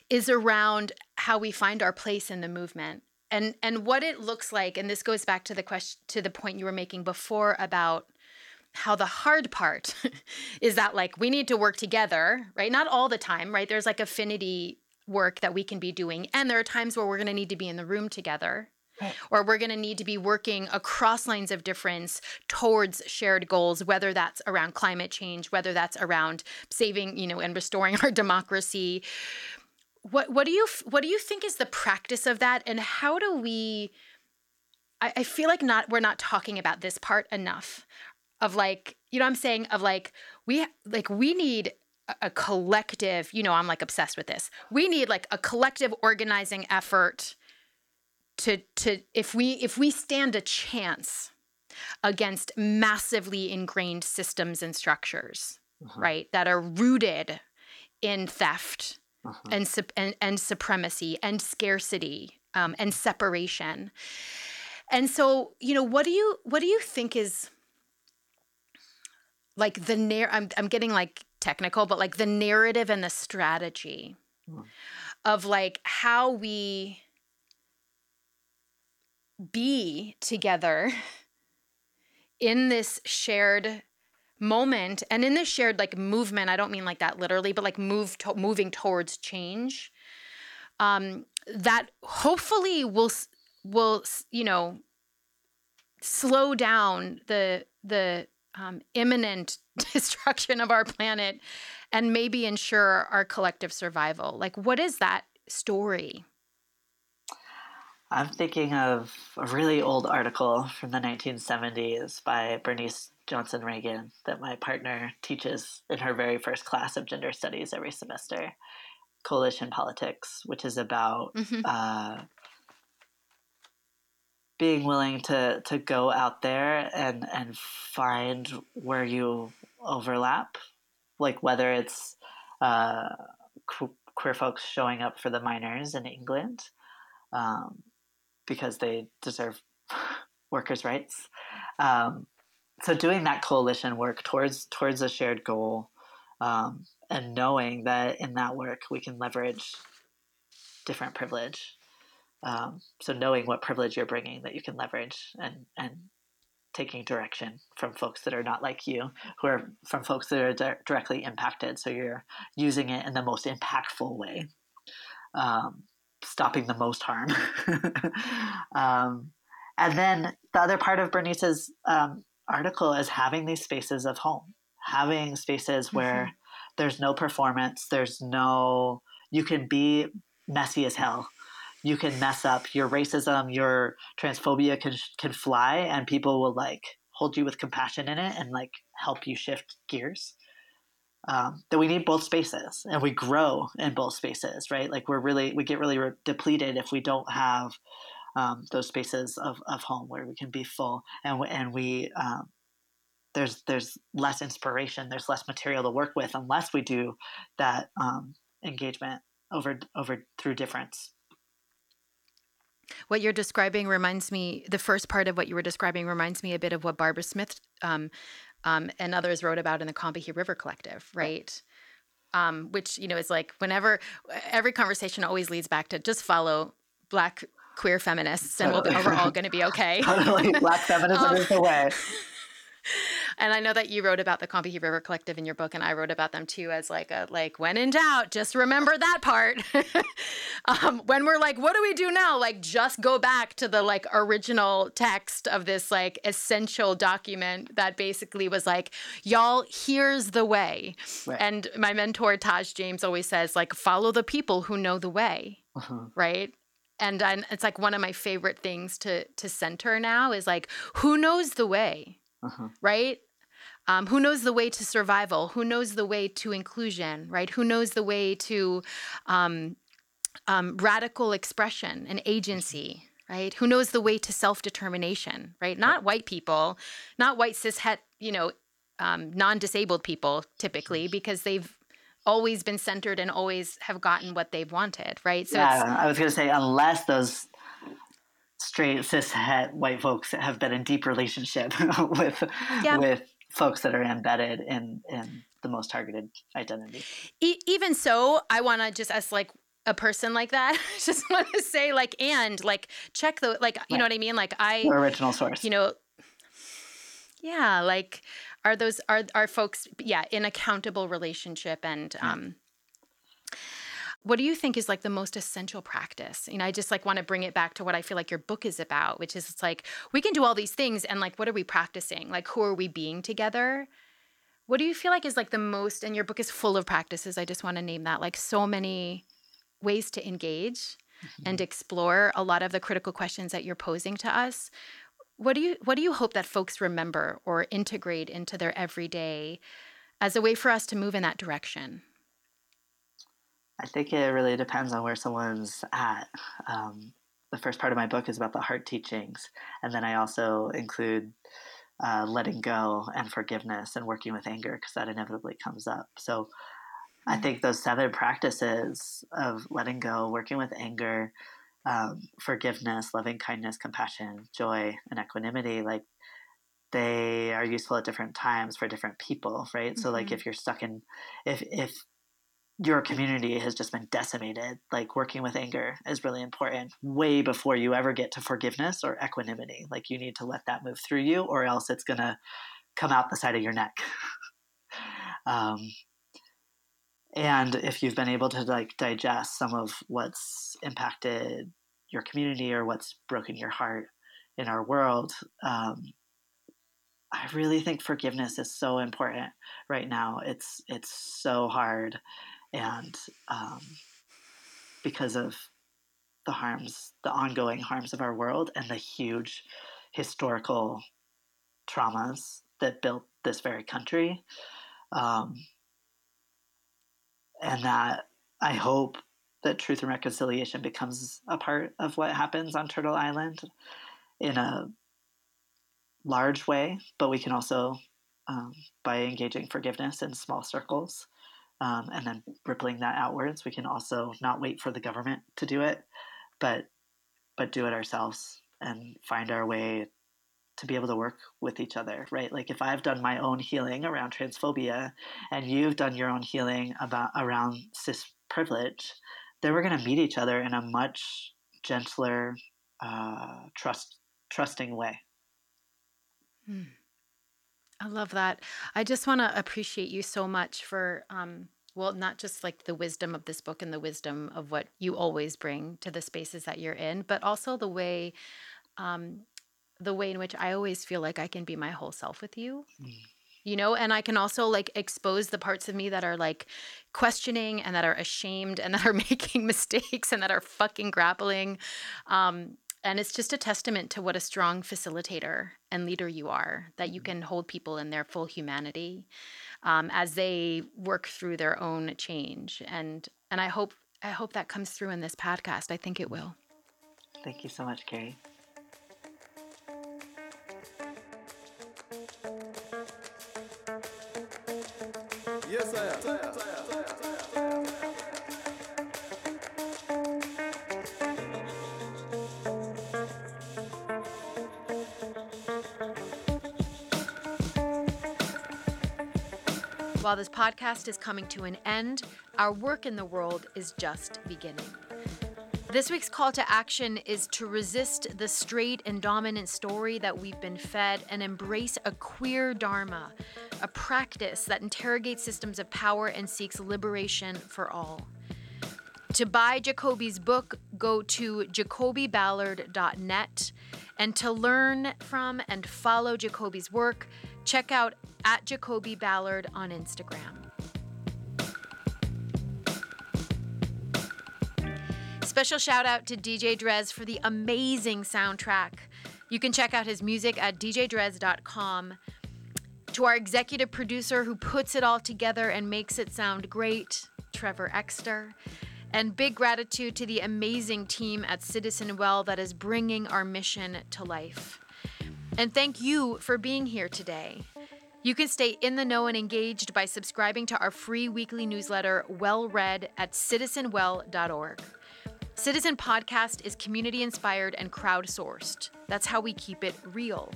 is around how we find our place in the movement and and what it looks like and this goes back to the question to the point you were making before about how the hard part is that like we need to work together right not all the time right there's like affinity work that we can be doing. And there are times where we're going to need to be in the room together. Right. Or we're going to need to be working across lines of difference towards shared goals, whether that's around climate change, whether that's around saving, you know, and restoring our democracy. What what do you what do you think is the practice of that, and how do we? I, I feel like not we're not talking about this part enough. Of like, you know, I'm saying of like we like we need a collective, you know, I'm like obsessed with this. We need like a collective organizing effort to to if we if we stand a chance against massively ingrained systems and structures, uh-huh. right, that are rooted in theft uh-huh. and, and and supremacy and scarcity um, and separation. And so, you know, what do you what do you think is like the narr I'm I'm getting like technical, but like the narrative and the strategy mm. of like how we be together in this shared moment and in this shared like movement i don't mean like that literally but like move to, moving towards change um that hopefully will will you know slow down the the um, imminent destruction of our planet and maybe ensure our collective survival? Like, what is that story? I'm thinking of a really old article from the 1970s by Bernice Johnson Reagan that my partner teaches in her very first class of gender studies every semester Coalition Politics, which is about mm-hmm. uh, being willing to, to go out there and, and find where you overlap, like whether it's uh, queer folks showing up for the miners in England. Um, because they deserve workers' rights. Um, so doing that coalition work towards towards a shared goal, um, and knowing that in that work we can leverage different privilege. Um, so knowing what privilege you're bringing that you can leverage and and taking direction from folks that are not like you, who are from folks that are di- directly impacted. So you're using it in the most impactful way. Um, stopping the most harm. um, and then the other part of Bernice's um, article is having these spaces of home, having spaces mm-hmm. where there's no performance, there's no, you can be messy as hell. You can mess up your racism, your transphobia can can fly, and people will like hold you with compassion in it and like help you shift gears um, that we need both spaces and we grow in both spaces, right? Like we're really, we get really re- depleted if we don't have um, those spaces of, of home where we can be full and, and we, um, there's, there's less inspiration, there's less material to work with unless we do that um, engagement over, over through difference. What you're describing reminds me, the first part of what you were describing reminds me a bit of what Barbara Smith um, um, and others wrote about in the Combahee River Collective, right? Um, which you know is like whenever every conversation always leads back to just follow Black queer feminists, and we'll, we're all going to be okay. totally, Black feminism um, is the way. and I know that you wrote about the Combahee River Collective in your book, and I wrote about them too as like a like when in doubt, just remember that part. um, when we're like, what do we do now? Like, just go back to the like original text of this like essential document that basically was like, y'all, here's the way. Right. And my mentor Taj James always says like, follow the people who know the way, uh-huh. right? And, and it's like one of my favorite things to to center now is like, who knows the way? uh-huh. right? Um, who knows the way to survival? Who knows the way to inclusion, right? Who knows the way to um, um, radical expression and agency, right? Who knows the way to self determination, right? Not white people, not white cis het, you know, um, non disabled people typically, because they've always been centered and always have gotten what they've wanted, right? So yeah, I was going to say, unless those straight cis het white folks have been in deep relationship with yeah. with folks that are embedded in in the most targeted identity. E- even so, I want to just as like a person like that, just want to say like and like check the like you right. know what I mean? Like I the original source. You know, yeah, like are those are are folks yeah in accountable relationship and um what do you think is like the most essential practice? You know, I just like want to bring it back to what I feel like your book is about, which is it's like we can do all these things and like what are we practicing? Like who are we being together? What do you feel like is like the most and your book is full of practices. I just want to name that like so many ways to engage mm-hmm. and explore a lot of the critical questions that you're posing to us. What do you what do you hope that folks remember or integrate into their everyday as a way for us to move in that direction? I think it really depends on where someone's at. Um, the first part of my book is about the heart teachings, and then I also include uh, letting go and forgiveness and working with anger because that inevitably comes up. So I mm. think those seven practices of letting go, working with anger, um, forgiveness, loving kindness, compassion, joy, and equanimity, like they are useful at different times for different people, right? Mm-hmm. So like mm-hmm. if you're stuck in, if if your community has just been decimated, like working with anger is really important way before you ever get to forgiveness or equanimity. Like you need to let that move through you, or else it's going to come out the side of your neck. um, and if you've been able to like digest some of what's impacted your community or what's broken your heart in our world. Um, I really think forgiveness is so important right now. It's it's so hard, and um, because of the harms, the ongoing harms of our world, and the huge historical traumas that built this very country, um, and that I hope that truth and reconciliation becomes a part of what happens on Turtle Island in a large way, but we can also, um, by engaging forgiveness in small circles um, and then rippling that outwards, we can also not wait for the government to do it, but but do it ourselves and find our way to be able to work with each other, right? Like if I've done my own healing around transphobia and you've done your own healing about around cis privilege, then we're going to meet each other in a much gentler, uh, trust trusting way. Hmm. I love that. I just want to appreciate you so much for, um, well, not just like the wisdom of this book and the wisdom of what you always bring to the spaces that you're in, but also the way, um, the way in which I always feel like I can be my whole self with you. Mm. You know, and I can also like expose the parts of me that are like questioning and that are ashamed and that are making mistakes and that are fucking grappling. Um, and it's just a testament to what a strong facilitator and leader you are that you mm-hmm. can hold people in their full humanity um, as they work through their own change. And and i hope i hope that comes through in this podcast. I think it will. Thank you so much Kerri. Yes I am. While this podcast is coming to an end, our work in the world is just beginning. This week's call to action is to resist the straight and dominant story that we've been fed and embrace a queer dharma, a practice that interrogates systems of power and seeks liberation for all. To buy Jacoby's book, go to jacobyballard.net. And to learn from and follow Jacoby's work, check out at Jacoby Ballard on Instagram. Special shout out to DJ Drez for the amazing soundtrack. You can check out his music at djdrez.com. To our executive producer who puts it all together and makes it sound great, Trevor Exter. And big gratitude to the amazing team at Citizen Well that is bringing our mission to life. And thank you for being here today. You can stay in the know and engaged by subscribing to our free weekly newsletter, Well Read, at citizenwell.org. Citizen Podcast is community inspired and crowdsourced. That's how we keep it real.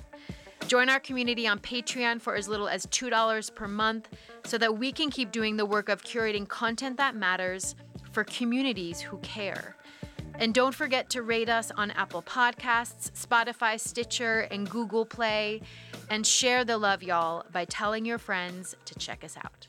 Join our community on Patreon for as little as $2 per month so that we can keep doing the work of curating content that matters for communities who care. And don't forget to rate us on Apple Podcasts, Spotify, Stitcher, and Google Play. And share the love, y'all, by telling your friends to check us out.